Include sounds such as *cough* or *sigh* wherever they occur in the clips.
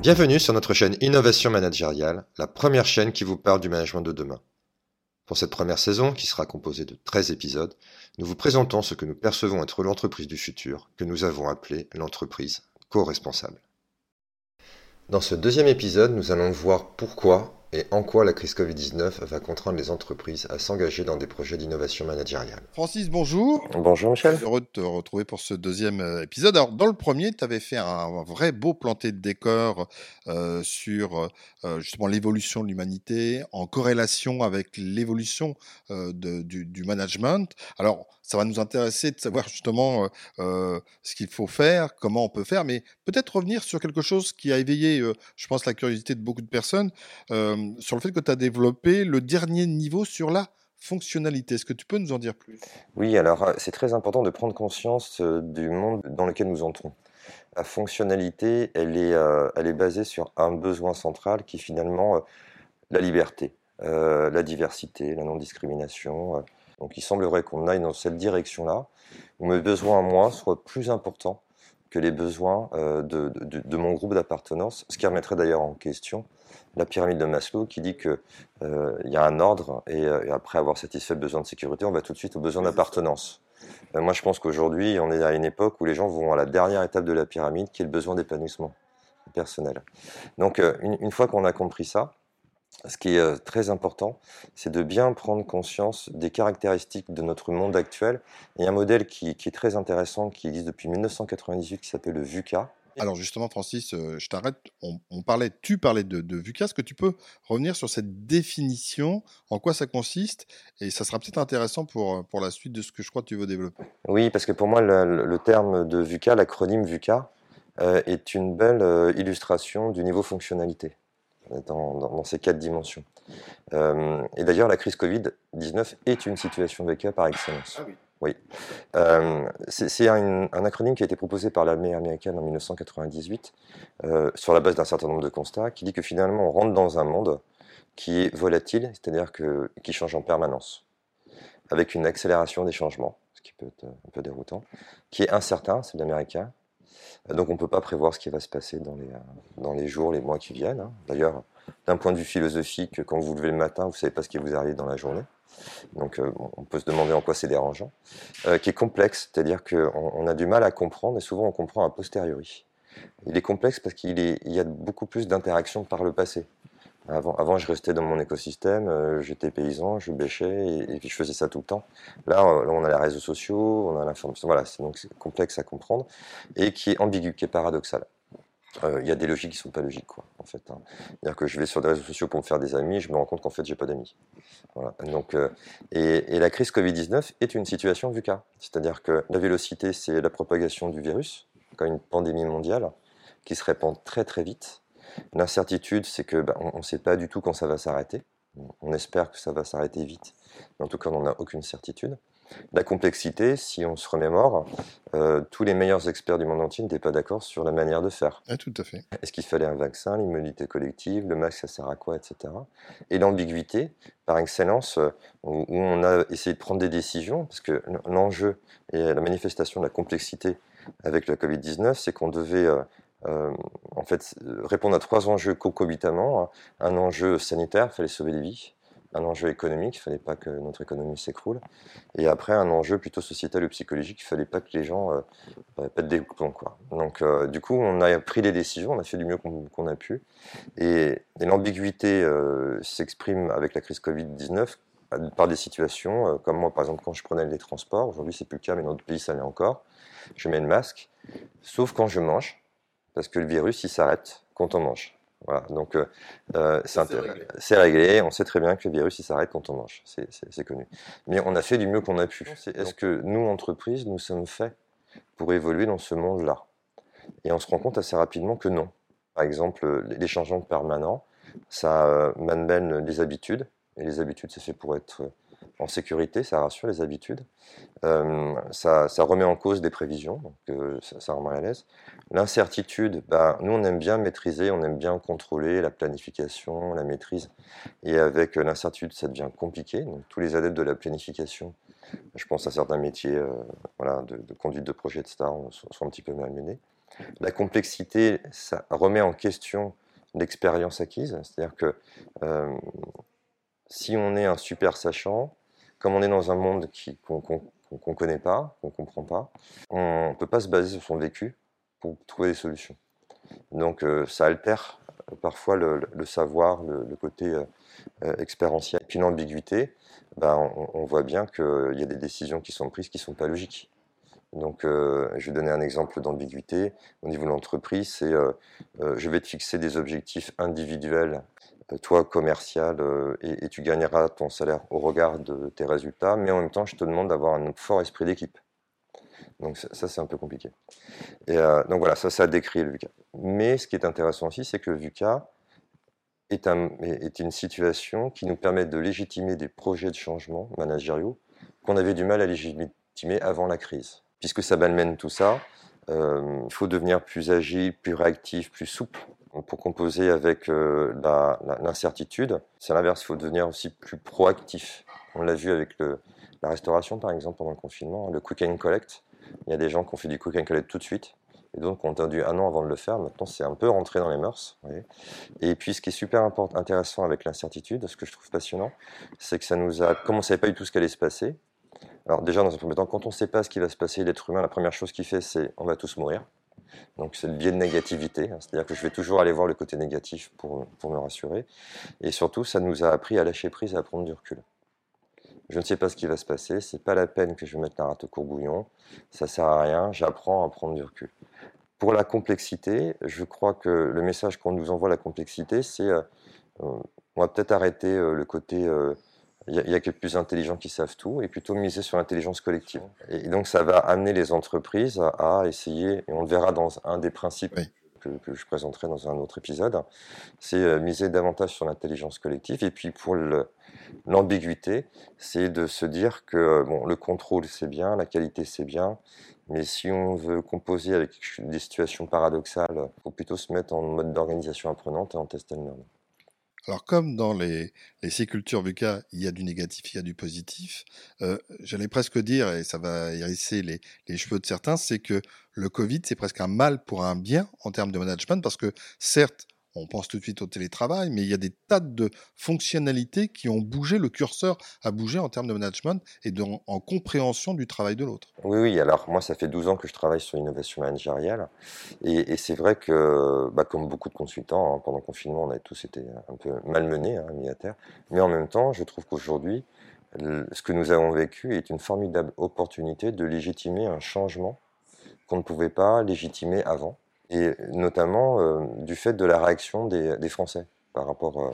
Bienvenue sur notre chaîne Innovation Managériale, la première chaîne qui vous parle du management de demain. Pour cette première saison, qui sera composée de 13 épisodes, nous vous présentons ce que nous percevons être l'entreprise du futur, que nous avons appelé l'entreprise co-responsable. Dans ce deuxième épisode, nous allons voir pourquoi et en quoi la crise Covid-19 va contraindre les entreprises à s'engager dans des projets d'innovation managériale? Francis, bonjour. Bonjour Michel. Heureux de te retrouver pour ce deuxième euh, épisode. Alors, dans le premier, tu avais fait un vrai beau planté de décor euh, sur euh, justement l'évolution de l'humanité en corrélation avec l'évolution euh, du, du, management. Alors, ça va nous intéresser de savoir justement ce qu'il faut faire, comment on peut faire, mais peut-être revenir sur quelque chose qui a éveillé, je pense, la curiosité de beaucoup de personnes sur le fait que tu as développé le dernier niveau sur la fonctionnalité. Est-ce que tu peux nous en dire plus? Oui, alors euh, c'est très important de prendre conscience euh, du monde dans lequel nous entrons. La fonctionnalité, elle est, euh, elle est basée sur un besoin central qui est finalement la liberté, la diversité, la non-discrimination. Donc il semblerait qu'on aille dans cette direction-là, où mes besoins à moi soient plus importants que les besoins de, de, de mon groupe d'appartenance, ce qui remettrait d'ailleurs en question la pyramide de Maslow qui dit qu'il euh, y a un ordre euh, et, après avoir satisfait le besoin de sécurité, on va tout de suite au besoin d'appartenance. Euh, moi, je pense qu'aujourd'hui, on est à une époque où les gens vont à la dernière étape de la pyramide, qui est le besoin d'épanouissement personnel. Donc, une, fois qu'on a compris ça, ce qui est très important, c'est de bien prendre conscience des caractéristiques de notre monde actuel. Il y a un modèle qui, qui est très intéressant, qui existe depuis 1998, qui s'appelle le VUCA, alors justement, Francis, euh, je t'arrête. On, parlait, tu parlais de, de VUCA. Est-ce que tu peux revenir sur cette définition, en quoi ça consiste? Et ça sera peut-être intéressant pour, euh, pour la suite de ce que je crois que tu veux développer. Oui, parce que pour moi, le, terme de VUCA, l'acronyme VUCA, euh, est une belle illustration du niveau fonctionnalité dans, ces quatre dimensions. et d'ailleurs, la crise Covid-19 est une situation VUCA par excellence. Ah oui. Oui. Euh, c'est un, acronyme qui a été proposé par l'armée américaine en 1998 euh, sur la base d'un certain nombre de constats qui dit que finalement on rentre dans un monde qui est volatile, c'est-à-dire qui change en permanence, avec une accélération des changements, ce qui peut être un peu déroutant, qui est incertain, c'est l'américain. Donc on ne peut pas prévoir ce qui va se passer dans les, dans les jours, les mois qui viennent. Hein. D'ailleurs, d'un point de vue philosophique, quand vous vous levez le matin, vous ne savez pas ce qui vous arrive dans la journée. Donc euh, on peut se demander en quoi c'est dérangeant, euh, qui est complexe, c'est-à-dire qu'on on a du mal à comprendre et souvent on comprend a posteriori. Il est complexe parce qu'il y a beaucoup plus d'interactions par le passé. Avant, avant, je restais dans mon écosystème, euh, j'étais paysan, je bêchais et, puis je faisais ça tout le temps. Là, on a les réseaux sociaux, on a l'information, voilà, c'est donc complexe à comprendre et qui est ambigu, qui est paradoxal. Il y a des logiques qui sont pas logiques, quoi, en fait. Hein. C'est-à-dire que je vais sur des réseaux sociaux pour me faire des amis, je me rends compte qu'en fait, j'ai pas d'amis. Donc, euh, et, la crise Covid-19 est une situation VUCA. C'est-à-dire que la vélocité, c'est la propagation du virus, comme une pandémie mondiale, qui se répand très très vite. L'incertitude, c'est que bah, on ne sait pas du tout quand ça va s'arrêter. On espère que ça va s'arrêter vite, mais en tout cas, on n'a aucune certitude. La complexité, si on se remémore, euh, tous les meilleurs experts du monde entier n'étaient pas d'accord sur la manière de faire. Ah, tout à fait. Est-ce qu'il fallait un vaccin, l'immunité collective, le masque, ça sert à quoi, etc. Et l'ambiguïté, par excellence, où on a essayé de prendre des décisions, parce que l'enjeu et la manifestation de la complexité avec la Covid-19, c'est qu'on devait euh, en fait répondre à trois enjeux concomitamment. Un enjeu sanitaire, il fallait sauver des vies un enjeu économique, il ne fallait pas que notre économie s'écroule, et après un enjeu plutôt sociétal ou psychologique, il ne fallait pas que les gens euh, bah, pètent des plombs. Quoi. Donc euh, du coup, on a pris les décisions, on a fait du mieux qu'on a pu, et, l'ambiguïté euh, s'exprime avec la crise Covid-19 par des situations, comme moi par exemple quand je prenais les transports, aujourd'hui c'est plus le cas, mais dans d'autres pays ça l'est encore, je mets le masque, sauf quand je mange, parce que le virus il s'arrête quand on mange. Voilà, donc euh, euh c'est réglé. On sait très bien que le virus il s'arrête quand on mange, c'est connu. Mais on a fait du mieux qu'on a pu. Est-ce que nous, entreprises, nous sommes faits pour évoluer dans ce monde-là? Et on se rend compte assez rapidement que non. Par exemple, les changements permanents, ça euh, les habitudes. Et les habitudes, c'est fait pour être en sécurité, ça rassure les habitudes. Euh, ça, remet en cause des prévisions, donc euh, ça, ça, rend à l'aise. L'incertitude, bah, nous on aime bien maîtriser, on aime bien contrôler la planification, la maîtrise. Et avec euh, l'incertitude, ça devient compliqué. Donc tous les adeptes de la planification, je pense à certains métiers voilà, de, conduite de projet, etc., sont, un petit peu malmenés. La complexité, ça remet en question l'expérience acquise, c'est-à-dire que euh, si on est un super sachant, comme on est dans un monde qu'on ne connaît pas, qu'on ne comprend pas, on ne peut pas se baser sur son vécu pour trouver des solutions. Donc euh, ça altère parfois le, savoir, le, côté euh, expérientiel. Et puis l'ambiguïté, ben, on, voit bien qu'il y a des décisions qui sont prises qui ne sont pas logiques. Donc, euh, je vais donner un exemple d'ambiguïté. Au niveau de l'entreprise, c'est euh, euh, je vais te fixer des objectifs individuels, toi commercial, et, tu gagneras ton salaire au regard de tes résultats, mais en même temps, je te demande d'avoir un fort esprit d'équipe. Donc ça, c'est un peu compliqué. Et, donc voilà, ça, ça décrit le VUCA. Mais ce qui est intéressant aussi, c'est que le VUCA est, une situation qui nous permet de légitimer des projets de changement managériaux qu'on avait du mal à légitimer avant la crise puisque ça malmène tout ça, euh, il faut devenir plus agile, plus réactif, plus souple pour composer avec euh, l'incertitude. C'est l'inverse, il faut devenir aussi plus proactif. On l'a vu avec la restauration, par exemple, pendant le confinement, le cook and collect. Il y a des gens qui ont fait du cook and collect tout de suite, et donc on a attendu un an avant de le faire. Maintenant, c'est un peu rentré dans les mœurs. Et puis, ce qui est super intéressant avec l'incertitude, ce que je trouve passionnant, c'est que ça nous a, comme on ne savait pas du tout ce qui allait se passer, alors déjà, dans un premier temps, quand on ne sait pas ce qui va se passer, l'être humain, la première chose qu'il fait, c'est on va tous mourir. Donc c'est le biais de négativité, hein. c'est-à-dire que je vais toujours aller voir le côté négatif pour, pour me rassurer. Et surtout, ça nous a appris à lâcher prise et à prendre du recul. Je ne sais pas ce qui va se passer, c'est pas la peine que je mette la rate au courbouillon, ça sert à rien, j'apprends à prendre du recul. Pour la complexité, je crois que le message qu'on nous envoie, la complexité, c'est euh, euh, on va peut-être arrêter euh, le côté il y, a, que les plus intelligents qui savent tout, et plutôt miser sur l'intelligence collective. Et donc ça va amener les entreprises à, essayer, et on le verra dans un des principes que, je présenterai dans un autre épisode, c'est euh, miser davantage sur l'intelligence collective. Et puis pour l'ambiguïté, c'est de se dire que bon, le contrôle c'est bien, la qualité c'est bien, mais si on veut composer avec des situations paradoxales, il faut plutôt se mettre en mode d'organisation apprenante et en test and learn. Alors, comme dans les, les cultures VUCA, il y a du négatif, il y a du positif, euh, j'allais presque dire, et ça va hérisser les, les cheveux de certains, c'est que le Covid, c'est presque un mal pour un bien en termes de management, parce que certes, on pense tout de suite au télétravail, mais il y a des tas de fonctionnalités qui ont bougé, le curseur a bougé en termes de management et en compréhension du travail de l'autre. Oui, oui, alors moi ça fait 12 ans que je travaille sur l'innovation managériale et, c'est vrai que, bah, comme beaucoup de consultants, hein, pendant le confinement, on a tous été un peu malmenés, hein, mis à terre, mais en même temps, je trouve qu'aujourd'hui, ce que nous avons vécu est une formidable opportunité de légitimer un changement qu'on ne pouvait pas légitimer avant et notamment euh, du fait de la réaction des, Français par rapport, euh,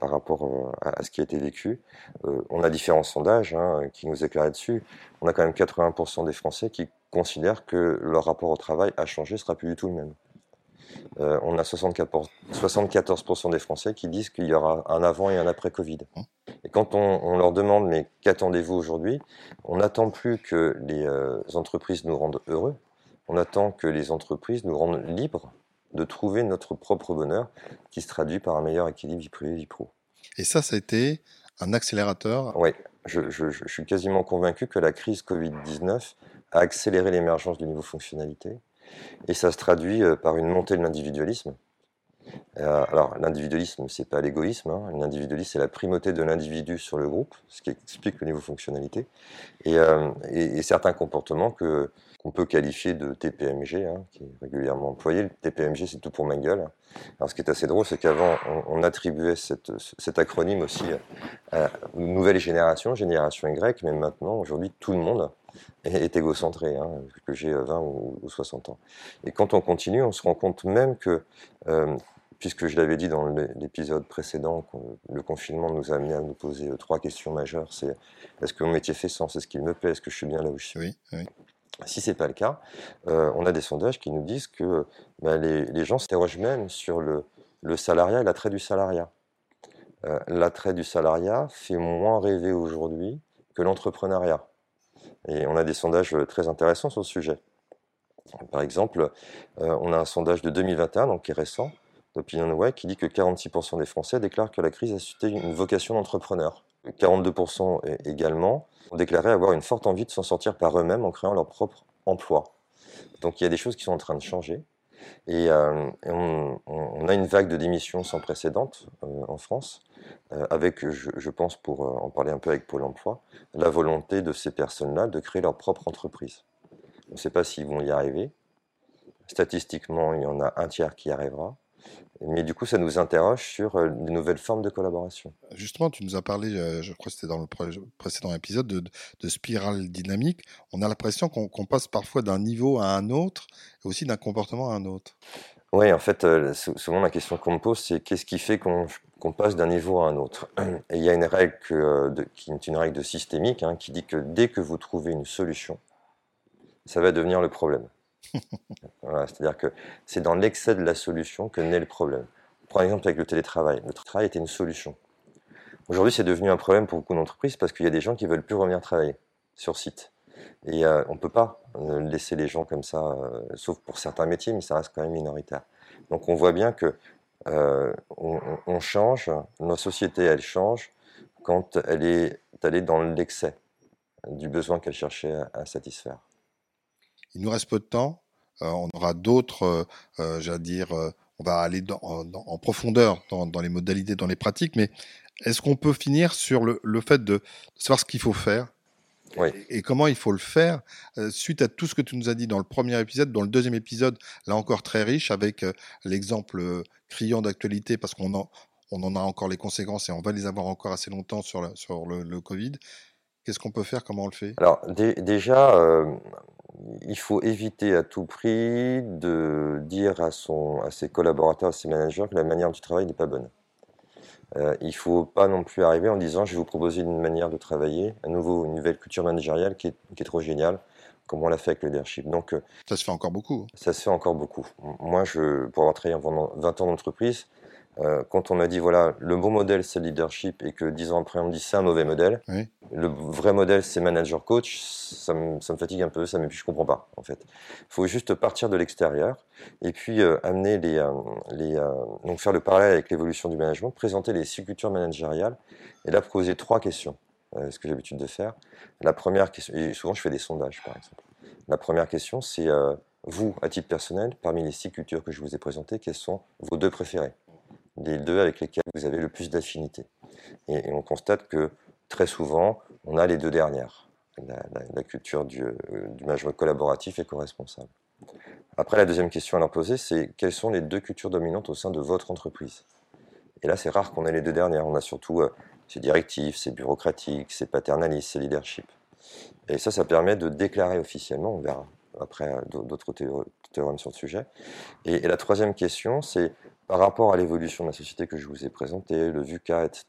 par rapport euh, à, ce qui a été vécu. on a différents sondages hein, qui nous éclairent dessus. On a quand même 80% des Français qui considèrent que leur rapport au travail a changé, sera plus du tout le même. on a 64%, 74% des Français qui disent qu'il y aura un avant et un après Covid. Et quand on leur demande mais qu'attendez-vous aujourd'hui, on n'attend plus que les entreprises nous rendent heureux, on attend que les entreprises nous rendent libres de trouver notre propre bonheur qui se traduit par un meilleur équilibre vie privée vie pro. Et ça, ça a été un accélérateur Oui, je, suis quasiment convaincu que la crise Covid-19 a accéléré l'émergence du niveau fonctionnalité et ça se traduit euh, par une montée de l'individualisme. Euh, alors, l'individualisme, c'est pas l'égoïsme. Hein. L'individualisme, c'est la primauté de l'individu sur le groupe, ce qui explique le niveau fonctionnalité. Et, euh, certains comportements que, qu'on peut qualifier de TPMG, hein, qui est régulièrement employé. Le TPMG, c'est tout pour ma gueule. Alors, ce qui est assez drôle, c'est qu'avant, on, attribuait cet acronyme aussi à une nouvelle génération, génération Y, mais maintenant, aujourd'hui, tout le monde est, égocentré, hein, que j'ai 20 ou, 60 ans. Et quand on continue, on se rend compte même que, euh, puisque je l'avais dit dans l'épisode précédent, le confinement nous a amené à nous poser trois questions majeures. C'est est-ce que mon métier fait sens? Est-ce qu'il me plaît? Est-ce que je suis bien là où je suis? Oui, oui. Si ce n'est pas le cas, euh, on a des sondages qui nous disent que bah, les, gens s'interrogent même sur le, salariat et l'attrait du salariat. Euh, l'attrait du salariat fait moins rêver aujourd'hui que l'entrepreneuriat. Et on a des sondages très intéressants sur le sujet. Par exemple, euh, on a un sondage de 2021, donc qui est récent, d'OpinionWay, qui dit que 46% des Français déclarent que la crise a suscité une vocation d'entrepreneur. 42% également ont déclaré avoir une forte envie de s'en sortir par eux-mêmes en créant leur propre emploi. Donc il y a des choses qui sont en train de changer. Et, on, a une vague de démissions sans précédente en France, avec, je, pense, pour en parler un peu avec Pôle Emploi, la volonté de ces personnes-là de créer leur propre entreprise. On ne sait pas s'ils vont y arriver. Statistiquement, il y en a un tiers qui y arrivera. Mais du coup, ça nous interroge sur euh, de nouvelles formes de collaboration. Justement, tu nous as parlé, euh, je crois que c'était dans le précédent épisode, de, spirale dynamique. On a l'impression qu'on passe parfois d'un niveau à un autre, et aussi d'un comportement à un autre. Oui, en fait, euh, souvent la question qu'on me pose, c'est qu'est-ce qui fait qu'on passe d'un niveau à un autre? *clears throat* Et il y a une règle qui est une règle de systémique hein, qui dit que dès que vous trouvez une solution, ça va devenir le problème. C'est-à-dire que c'est dans l'excès de la solution que naît le problème. Prends exemple avec le télétravail. Le travail était une solution. Aujourd'hui, c'est devenu un problème pour beaucoup d'entreprises parce qu'il y a des gens qui veulent plus revenir travailler sur site. Et euh, on ne peut pas euh, laisser les gens comme ça, euh, sauf pour certains métiers, mais ça reste quand même minoritaire. Donc on voit bien que on, change, notre société, elle change quand elle est allée dans l'excès du besoin qu'elle cherchait à satisfaire. Il nous reste peu de temps. Euh, on aura d'autres, euh, euh, j'allais dire, on va aller en profondeur dans, les modalités, dans les pratiques, mais est-ce qu'on peut finir sur le, fait de, savoir ce qu'il faut faire et, comment il faut le faire suite à tout ce que tu nous as dit dans le premier épisode, dans le deuxième épisode, là encore très riche, avec l'exemple criant d'actualité, parce qu'on en, on en a encore les conséquences et on va les avoir encore assez longtemps sur, sur le, Covid. Qu'est-ce qu'on peut faire? Comment on le fait? Alors déjà, il faut éviter à tout prix de dire à, son, à ses collaborateurs, à ses managers que la manière du travail n'est pas bonne. Euh, il ne faut pas non plus arriver en disant je vais vous proposer une manière de travailler, un nouveau, une nouvelle culture managériale qui est, qui est trop géniale, comme on l'a fait avec le leadership. Donc, euh, ça se fait encore beaucoup. Ça se fait encore beaucoup. Moi, je, pour avoir travaillé pendant 20 ans d'entreprise, euh, quand on m'a dit, voilà, le bon modèle, c'est le leadership, et que dix ans après, on me dit, c'est un mauvais modèle. Le vrai modèle, c'est manager-coach, ça, me, fatigue un peu, ça me, je comprends pas, en fait. Il faut juste partir de l'extérieur, et puis euh, amener les, euh, les donc faire le parallèle avec l'évolution du management, présenter les six cultures managériales, et là, poser trois questions, ce que j'ai l'habitude de faire. La première question, et souvent je fais des sondages, par exemple. La première question, c'est, vous, à titre personnel, parmi les six cultures que je vous ai présentées, quelles sont vos deux préférées? Les deux avec lesquels vous avez le plus d'affinité. Et, on constate que très souvent, on a les deux dernières, la, culture du, euh, du, management collaboratif et co-responsable. Après, la deuxième question à leur poser, c'est quelles sont les deux cultures dominantes au sein de votre entreprise? Et là, c'est rare qu'on ait les deux dernières. On a surtout euh, c'est directif, c'est bureaucratique, c'est paternaliste, c'est leadership. Et ça, ça permet de déclarer officiellement, on verra après euh, d'autres théorèmes sur le sujet. et la troisième question, c'est par rapport à l'évolution de la société que je vous ai présentée, le VUCA, etc.,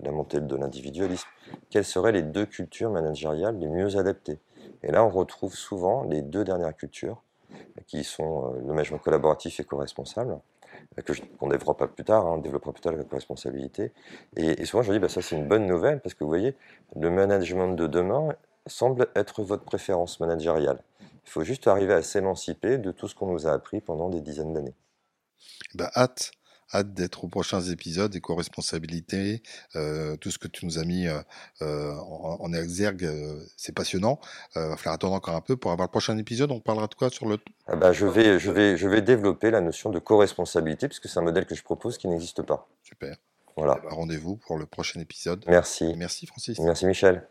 la montée de l'individualisme, quelles seraient les deux cultures managériales les mieux adaptées? Et là, on retrouve souvent les deux dernières cultures, qui sont euh, le management collaboratif et co-responsable, euh, qu'on développera plus tard, hein, on développera plus tard la co-responsabilité. Et, souvent, je dis, bah, ça c'est une bonne nouvelle, parce que vous voyez, le management de demain semble être votre préférence managériale. Il faut juste arriver à s'émanciper de tout ce qu'on nous a appris pendant des dizaines d'années. Bah, hâte, hâte d'être aux prochains épisodes, et responsabilités euh, tout ce que tu nous as mis euh, euh, en, exergue, c'est passionnant. Il va falloir attendre encore un peu pour avoir le prochain épisode. On parlera de quoi sur le. Ah bah, je, vais, je, vais, je vais développer la notion de co-responsabilité, puisque c'est un modèle que je propose qui n'existe pas. Super. Voilà. Eh ben, rendez-vous pour le prochain épisode. Merci. Merci Francis. Merci Michel.